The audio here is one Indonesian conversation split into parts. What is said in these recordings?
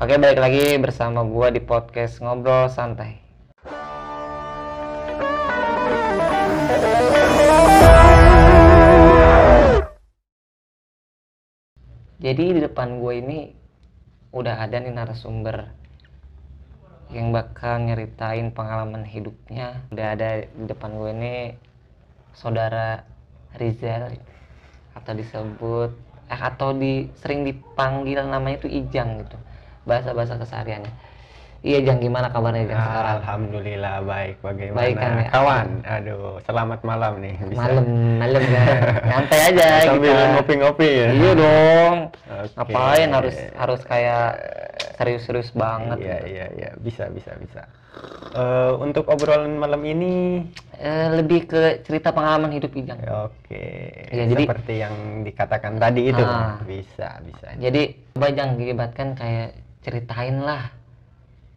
Oke, balik lagi bersama gua di podcast Ngobrol Santai. Jadi di depan gue ini udah ada nih narasumber yang bakal nyeritain pengalaman hidupnya. Udah ada di depan gue ini saudara Rizal atau disebut eh, atau di sering dipanggil namanya itu Ijang gitu. Bahasa-bahasa kesehariannya. Iya Jang gimana kabarnya Jang sekarang? Alhamdulillah baik. Bagaimana Baik kan, ya? kawan? Aduh, selamat malam nih. Bisa Malam, malam ya. Nyantai aja sambil kita. ngopi-ngopi ya. Iya dong. Oke. Ngapain harus harus kayak serius-serius banget. Iya, iya, iya. Bisa, bisa, bisa. Eh, untuk obrolan malam ini Eh, lebih ke cerita pengalaman hidup Ijang. oke. Ya, jadi- seperti yang dikatakan tadi itu. Ah. Bisa, bisa. Jadi Bajang dilibatkan kayak ceritain lah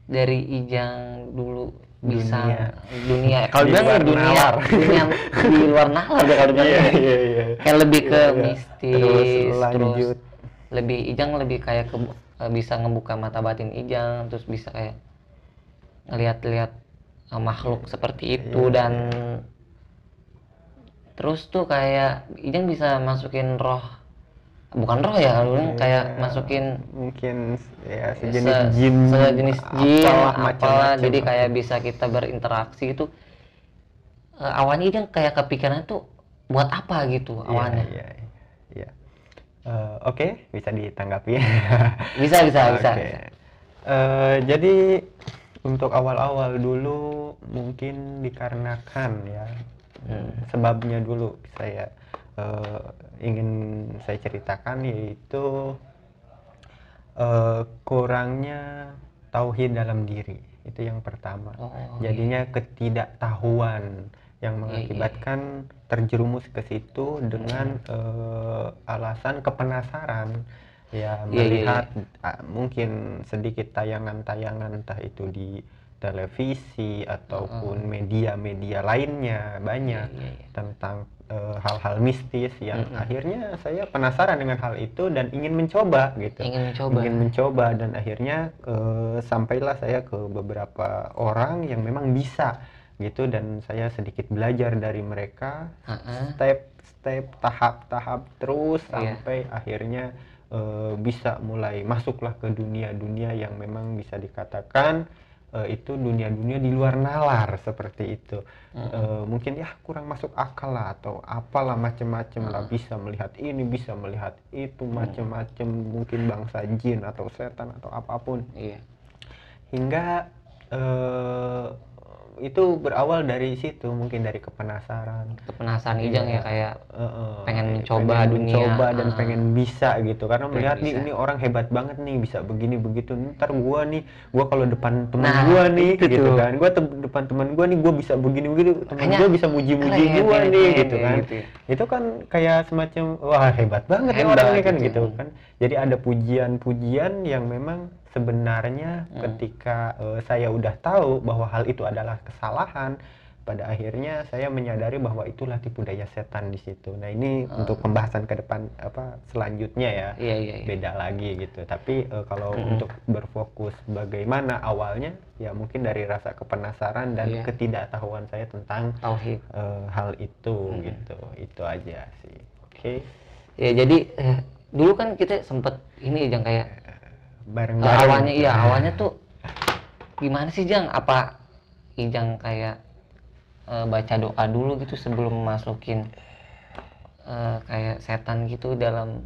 dari Ijang dulu bisa Dunia. dunia. Kalau bilang dunia, nalar. dunia di luar nalar deh kalau bilang Iya, gitu. iya, iya. Kayak lebih ke iya. mistis, Terus lanjut. lebih Ijang lebih kayak ke eh, bisa ngebuka mata batin Ijang, terus bisa kayak ngeliat-liat eh, makhluk seperti itu Iya, dan terus tuh kayak Ijang bisa masukin roh bukan roh ya kalau bilang kayak masukin mungkin ya se- sejenis jin sejenis jin apalah, jadi kayak bisa kita berinteraksi itu Eh, awalnya Ijang kayak kepikiran tuh buat apa gitu Iya, awalnya iya, iya, iya. Eh, Oke, bisa ditanggapi. bisa bisa bisa, Oke. bisa. Eh, jadi untuk awal-awal dulu mungkin dikarenakan ya Hmm. sebabnya dulu saya eh, ingin saya ceritakan yaitu eh, kurangnya tauhid dalam diri. Itu yang pertama. Oh, Jadinya ketidaktahuan yang Iya, iya, mengakibatkan terjerumus ke situ dengan eh, alasan kepenasaran. Ya Iya, iya, melihat ah, mungkin sedikit tayangan-tayangan entah itu di televisi ataupun media-media lainnya banyak Iya, iya, iya. tentang eh, hal-hal mistis yang Mm-mm. akhirnya saya penasaran dengan hal itu dan ingin mencoba gitu ingin mencoba ingin mencoba dan akhirnya eh, sampailah saya ke beberapa orang yang memang bisa gitu dan saya sedikit belajar dari mereka Heeh. step-step tahap-tahap terus Iya. sampai akhirnya eh, bisa mulai masuklah ke dunia-dunia yang memang bisa dikatakan eh, itu dunia-dunia di luar nalar seperti itu. Eh, mungkin ya kurang masuk akal lah atau apalah macem-macem lah. Bisa melihat ini bisa melihat itu macem-macem mungkin bangsa jin atau setan atau apa pun. Iya. Hingga eh, itu berawal dari situ mungkin dari kepenasaran kepenasaran Ijang Iya. ya kayak Eh, eh, Pengen mencoba dunia. mencoba dan Ah. pengen bisa gitu karena Pengen melihat nih ini orang hebat banget nih bisa begini begitu ntar gua nih gua kalau depan teman Nah, gua nih itu gitu tuh. kan gua tem- depan teman gua nih gua bisa begini begini teman gua bisa muji-muji gua keren, nih keren, gitu kan gitu ya. itu kan kayak semacam wah hebat banget ya Hebat orang ini kan gitu. gitu kan jadi ada pujian-pujian yang memang sebenarnya Hmm. ketika eh, saya udah tahu bahwa hal itu adalah kesalahan pada akhirnya saya menyadari bahwa itulah tipu daya setan di situ nah ini untuk pembahasan ke depan apa selanjutnya ya Hmm. iya iya, iya. beda lagi gitu tapi eh, kalau Mm-mm. untuk berfokus bagaimana awalnya ya mungkin dari rasa kepenasaran dan Iya. ketidaktahuan saya tentang tauhid eh, hal itu Hmm. gitu itu aja sih oke ya jadi eh, dulu kan kita sempet ini Jang kayak bareng eh, bareng awalnya iya awalnya tuh gimana sih Jang? Apa Ijang kayak eh, baca doa dulu gitu sebelum masukin eh, kayak setan gitu dalam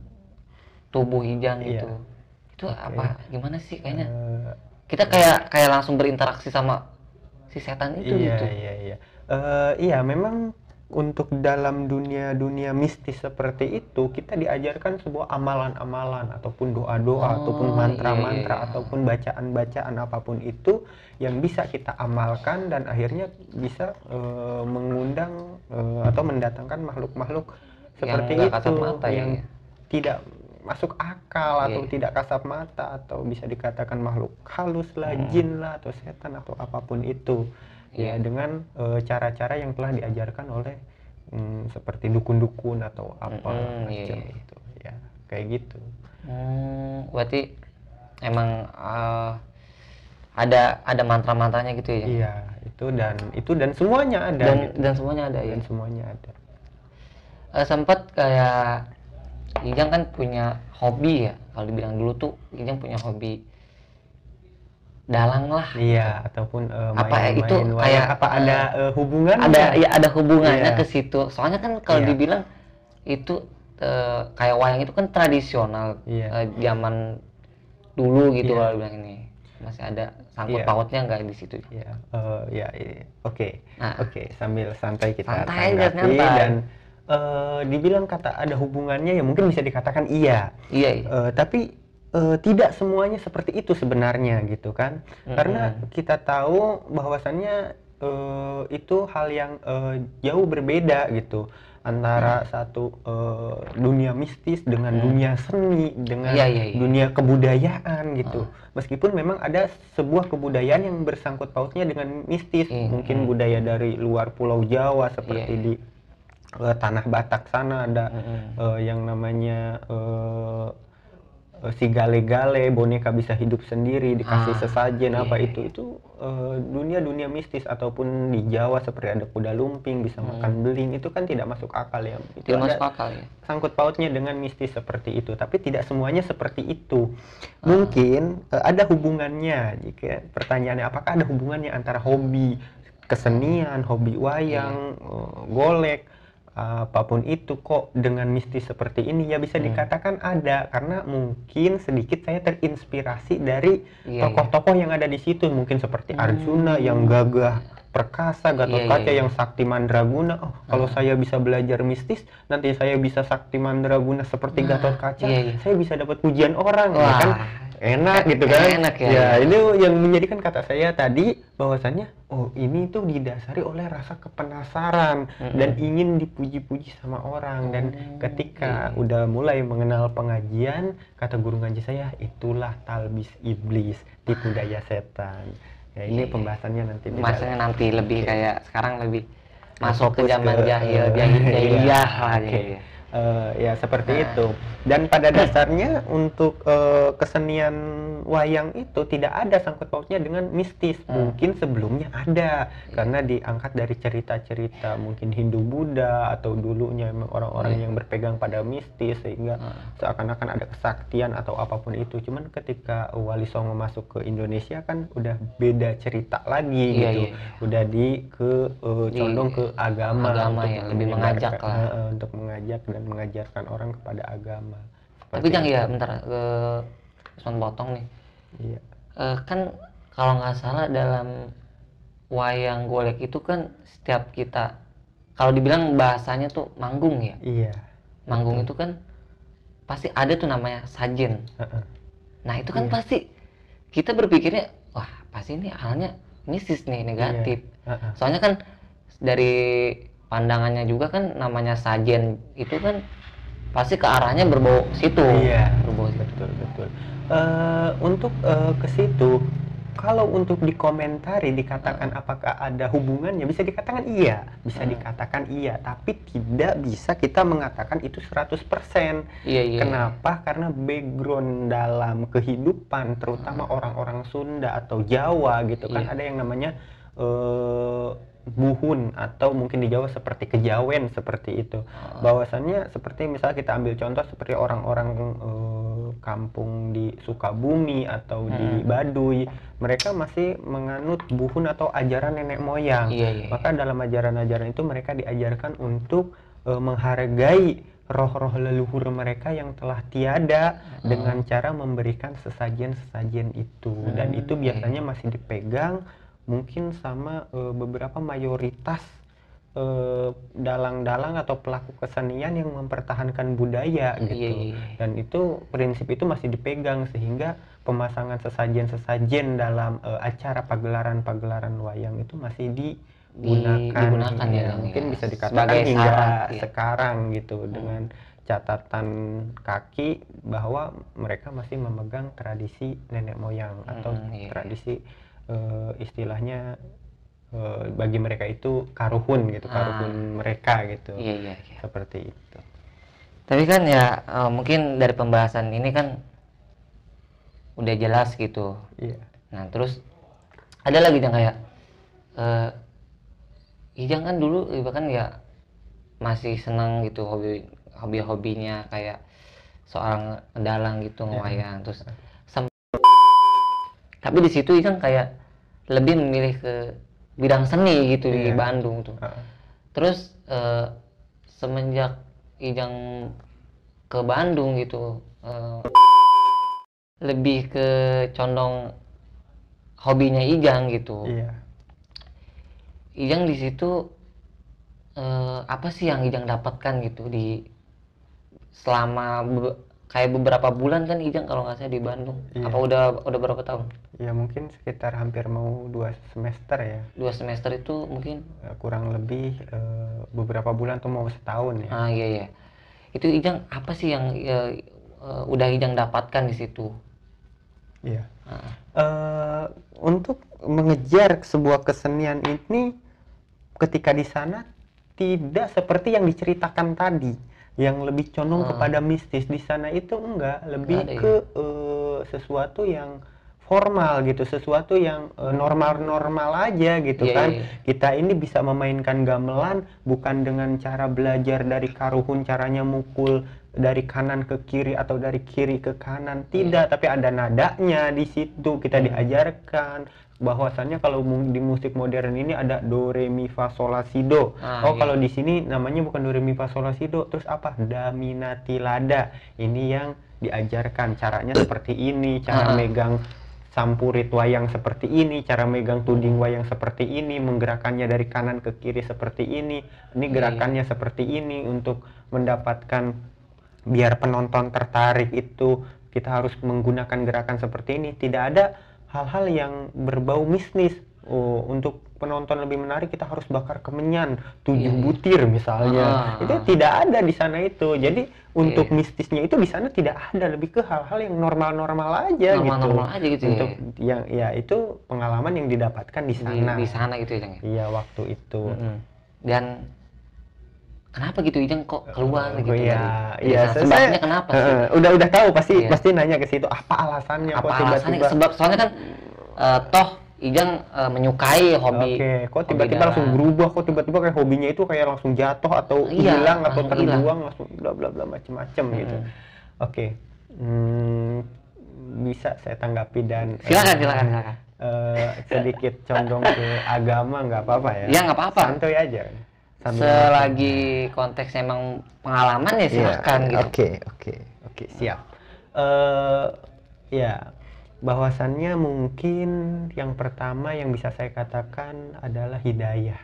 tubuh Ijang Iya. gitu? Itu apa gimana sih kayaknya? Eh, kita kayak kayak langsung berinteraksi sama si setan itu iya gitu. iya iya. Eh, iya memang untuk dalam dunia-dunia mistis seperti itu kita diajarkan sebuah amalan-amalan ataupun doa-doa Oh, ataupun mantra-mantra iya, iya. ataupun bacaan-bacaan apa pun itu yang bisa kita amalkan dan akhirnya bisa eh, mengundang eh, atau mendatangkan makhluk-makhluk seperti nggak itu mata ya, yang ya. tidak masuk akal atau Iya. tidak kasat mata atau bisa dikatakan makhluk halus lah, Hmm. jin lah atau setan atau apa pun itu ya Iya. dengan eh, cara-cara yang telah diajarkan oleh mm, seperti dukun-dukun atau apa iya, macam iya. itu ya kayak gitu Hmm, berarti emang eh, ada ada mantra-mantranya gitu ya iya itu dan itu dan semuanya ada dan gitu. dan semuanya ada ya dan semuanya ada Eh, sempat kayak Ijang kan punya hobi ya kalau dibilang dulu tuh Ijang punya hobi dalang lah iya ataupun eh, Apa main, itu main wayang. kayak, apa ada eh, hubungan ada ya ada hubungannya Iya. ke situ soalnya kan kalau Iya. dibilang itu eh, kayak wayang itu kan tradisional Iya. eh, zaman dulu gitu Iya. kalau dibilang ini masih ada sangkut Iya. pautnya nggak di situ ya eh, ya oke Nah. oke sambil santai kita Santai tanggapi santai. dan eh, dibilang kata ada hubungannya ya mungkin bisa dikatakan iya iya iya Eh, tapi eh, tidak semuanya seperti itu sebenarnya gitu kan. Karena kita tahu bahwasannya eh, itu hal yang eh, jauh berbeda gitu. Antara satu eh, dunia mistis dengan dunia seni dengan Iya, iya, iya. dunia kebudayaan gitu. Meskipun memang ada sebuah kebudayaan yang bersangkut pautnya dengan mistis. Hmm, mungkin hmm. budaya dari luar Pulau Jawa seperti Iya, di eh, tanah Batak sana ada Mm-mm. eh, yang namanya eh, si gale-gale boneka bisa hidup sendiri dikasih Ah, sesajen iya, apa iya, itu. itu eh, dunia-dunia mistis ataupun di Jawa seperti ada kuda lumping bisa makan beling itu kan tidak masuk akal ya. Itu tidak masuk akal ya. sangkut pautnya dengan mistis seperti itu tapi tidak semuanya seperti itu. Ah. mungkin eh, ada hubungannya jika pertanyaannya apakah ada hubungannya antara hobi kesenian hobi wayang Iya. eh, golek apa pun itu kok dengan mistis seperti ini ya Hmm. bisa dikatakan ada. Karena mungkin sedikit saya terinspirasi dari Iya, tokoh-tokoh yang ada di situ. Mungkin seperti Arjuna yang gagah perkasa Gatot Iya, Kaca iya. yang sakti mandraguna oh kalau saya bisa belajar mistis nanti saya bisa sakti mandraguna seperti Nah, Gatot Kaca iya, iya. saya bisa dapat pujian orang ya Wah. kan enak gitu kan Enak ya. itu yang menjadikan kata saya tadi bahwasannya oh ini tuh didasari oleh rasa kepenasaran dan ingin dipuji-puji sama orang dan Oh, ketika iya. udah mulai mengenal pengajian kata guru ngaji saya itulah talbis iblis tipu daya setan ya ini Iya. pembahasannya nanti dalam. nanti lebih Oke. kayak sekarang lebih masuk ke zaman jahil jahil iya, jahiliyah lah oke. Eh, ya seperti Nah. itu dan pada dasarnya untuk eh, kesenian wayang itu tidak ada sangkut pautnya dengan mistis Hmm. mungkin sebelumnya ada Iya. karena diangkat dari cerita-cerita mungkin Hindu Buddha atau dulunya memang orang-orang Iya. yang berpegang pada mistis sehingga Hmm. seakan-akan ada kesaktian atau apa pun itu cuman ketika Wali Songo masuk ke Indonesia kan udah beda cerita lagi Iya, gitu iya, iya. udah di ke Di condong ke agama, agama untuk ya, lebih mengajak lah. eh, untuk mengajak dan mengajarkan orang kepada agama tapi Seperti jangan itu. ya bentar ke Usman potong nih iya Eh, kan kalau nggak salah dalam wayang golek itu kan setiap kita kalau dibilang bahasanya tuh manggung ya iya manggung itu kan pasti ada tuh namanya sajen Heeh. nah itu kan Iya. pasti kita berpikirnya wah pasti ini halnya mistis nih negatif Iya. Heeh. soalnya kan dari pandangannya juga kan namanya sajen itu kan pasti ke arahnya berbau situ Iya, berbau situ betul betul. Eh, untuk eh, ke situ, kalau untuk dikomentari dikatakan apakah ada hubungannya, bisa dikatakan iya, bisa Hmm. dikatakan iya, tapi tidak bisa kita mengatakan itu 100%. iya iya Kenapa? Karena background dalam kehidupan, terutama orang-orang Sunda atau Jawa gitu kan, Hmm. Iya. ada yang namanya eh, buhun atau mungkin di Jawa seperti kejawen seperti itu. Oh. Bahwasannya seperti misalnya kita ambil contoh seperti orang-orang eh, kampung di Sukabumi atau di Hmm. Baduy, mereka masih menganut buhun atau ajaran nenek moyang. iya iya Maka dalam ajaran-ajaran itu mereka diajarkan untuk eh, menghargai roh-roh leluhur mereka yang telah tiada dengan cara memberikan sesajen-sesajen itu dan Hmm, itu iya. biasanya masih dipegang mungkin sama eh, beberapa mayoritas eh, dalang-dalang atau pelaku kesenian yang mempertahankan budaya Iya, gitu iya, iya. dan itu prinsip itu masih dipegang sehingga pemasangan sesajen-sesajen dalam eh, acara pagelaran-pagelaran wayang itu masih digunakan, digunakan ya, Ya, mungkin ya. bisa dikatakan Sebagai hingga syarat, ya. sekarang gitu dengan catatan kaki bahwa mereka masih memegang tradisi nenek moyang atau Mm, iya. tradisi eh, istilahnya eh, bagi mereka itu karuhun gitu Ah. karuhun mereka gitu. Iya iya iya. seperti itu. Tapi kan ya eh, mungkin dari pembahasan ini kan udah jelas gitu. Iya. Nah terus ada lagi yang kayak eh Ijang kan dulu bahkan ya masih senang gitu hobi hobi hobinya kayak seorang dalang gitu ngewayang terus sem- tapi di situ Ijang kayak lebih memilih ke bidang seni gitu di Iya. Bandung tuh Heeh. terus eh, semenjak Ijang ke Bandung gitu eh, lebih ke condong hobinya Ijang gitu iya Ijang di situ eh, apa sih yang Ijang dapatkan gitu di selama kayak beberapa bulan kan Ijang kalau nggak salah di Bandung. Iya. apa udah udah berapa tahun? Ya mungkin sekitar hampir mau dua semester ya. Dua semester itu mungkin? Eh, kurang lebih eh, beberapa bulan tuh mau setahun ya. Ah iya iya. Itu Ijang apa sih yang eh, eh, udah Ijang dapatkan di situ? Iya. Ah, eh untuk mengejar sebuah kesenian ini ketika di sana tidak seperti yang diceritakan tadi yang lebih condong Ah. kepada mistis di sana itu enggak lebih ya? ke eh, sesuatu yang formal gitu sesuatu yang eh, normal-normal aja gitu Iya, kan iya, iya. kita ini bisa memainkan gamelan bukan dengan cara belajar dari karuhun caranya mukul dari kanan ke kiri atau dari kiri ke kanan. Tidak tapi ada nadanya di situ. Kita Hmm. diajarkan bahwasannya kalau mu- di musik modern ini ada do re mi fa sol la si do. Ah, oh iya. kalau di sini namanya bukan do re mi fa sol la si do. Terus apa? Da mi na ti la da. Ini yang diajarkan. Caranya seperti ini. Cara Ah. megang sampurit wayang seperti ini, cara megang tuding wayang seperti ini, menggerakkannya dari kanan ke kiri seperti ini, ini Iya, gerakannya seperti ini untuk mendapatkan biar penonton tertarik itu kita harus menggunakan gerakan seperti ini. Tidak ada hal-hal yang berbau mistis. Oh, untuk penonton lebih menarik kita harus bakar kemenyan tujuh Iya, iya. butir misalnya. Ah. Itu tidak ada di sana itu. Jadi untuk Iya. mistisnya itu di sana tidak ada, lebih ke hal-hal yang normal-normal aja gitu. normal-normal aja gitu Untuk ya yang ya itu pengalaman yang didapatkan di di, sana. di sana gitu ya ya? Iya, waktu itu. Mm-mm. dan kenapa gitu Ijang kok keluar Oh, gitu iya, dari iya, saya- sebabnya kenapa sih Heeh, udah udah tahu pasti Iya. pasti nanya ke situ apa alasannya apa kok alasannya tiba-tiba sebab soalnya kan eh, toh Ijang eh, menyukai hobi Oke, kok hobi tiba-tiba langsung berubah, kok tiba-tiba kayak hobinya itu kayak langsung jatuh atau Iya, hilang atau terbuang langsung bla bla bla macem-macem gitu. Mm-mm. Oke, Hmm, bisa saya tanggapi dan silakan eh, silakan silakan eh, sedikit condong ke agama nggak apa-apa ya? ya nggak apa-apa Santuy aja. Sambil selagi konteks emang pengalaman ya Iya, silahkan gitu Oke, oke, oke, siap. Eh ya, bahwasannya mungkin yang pertama yang bisa saya katakan adalah hidayah.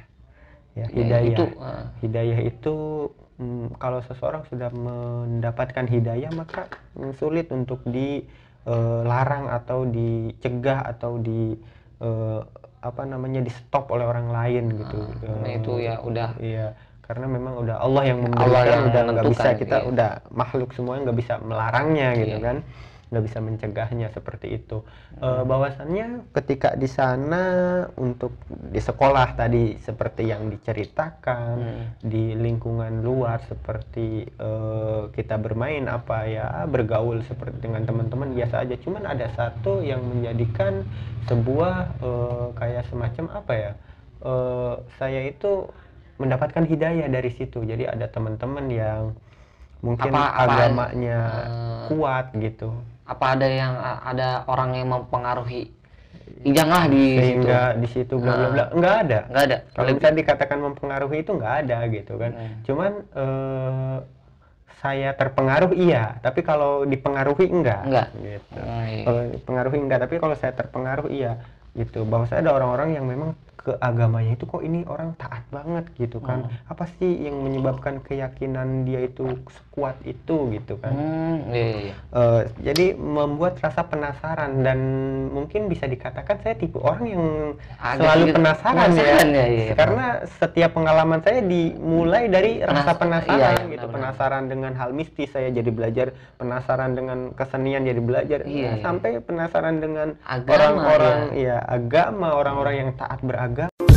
Ya, Ya, hidayah. itu eh, Hidayah itu mm, kalau seseorang sudah mendapatkan hidayah maka mm, sulit untuk dilarang atau dicegah atau di eh, apa namanya di stop oleh orang lain gitu. karena Eh, itu ya udah Iya, karena memang udah Allah yang memberikan, Allah yang udah nggak bisa kita iya. udah makhluk semuanya nggak bisa melarangnya gitu Iya. kan, nggak bisa mencegahnya seperti itu. Hmm. Eh, bahwasannya ketika di sana untuk di sekolah tadi seperti yang diceritakan Hmm. di lingkungan luar seperti eh, kita bermain apa ya bergaul seperti dengan teman-teman biasa aja. Cuman ada satu yang menjadikan sebuah eh, kayak semacam apa ya? eh, saya itu mendapatkan hidayah dari situ. Jadi ada teman-teman yang mungkin Apa- agamanya eh, kuat gitu, apa ada yang ada orang yang mempengaruhi Ijang lah di situ sehingga di situ bla bla bla nggak ada. nggak ada Kalau misalnya dikatakan mempengaruhi itu nggak ada gitu kan. Hmm. Cuman eh, saya terpengaruh iya, tapi kalau dipengaruhi enggak. Enggak. Gitu. Oh, iya. Kalau dipengaruhi enggak, tapi kalau saya terpengaruh iya gitu. Bahwa saya ada orang-orang yang memang ke agamanya itu kok ini orang taat banget gitu kan. Hmm. Apa sih yang menyebabkan keyakinan dia itu sekuat itu gitu kan. Hmm, iya, iya, iya. Eh, jadi membuat rasa penasaran dan mungkin bisa dikatakan saya tipe orang yang Agak selalu penasaran, penasaran ya. ya, iya. Karena setiap pengalaman saya dimulai dari rasa Penas- penasaran iya, iya, gitu. benar-benar. Penasaran dengan hal mistis saya jadi belajar, penasaran dengan kesenian jadi belajar, Iya, iya. sampai penasaran dengan orang-orang ya agama, orang-orang yang taat beragama agama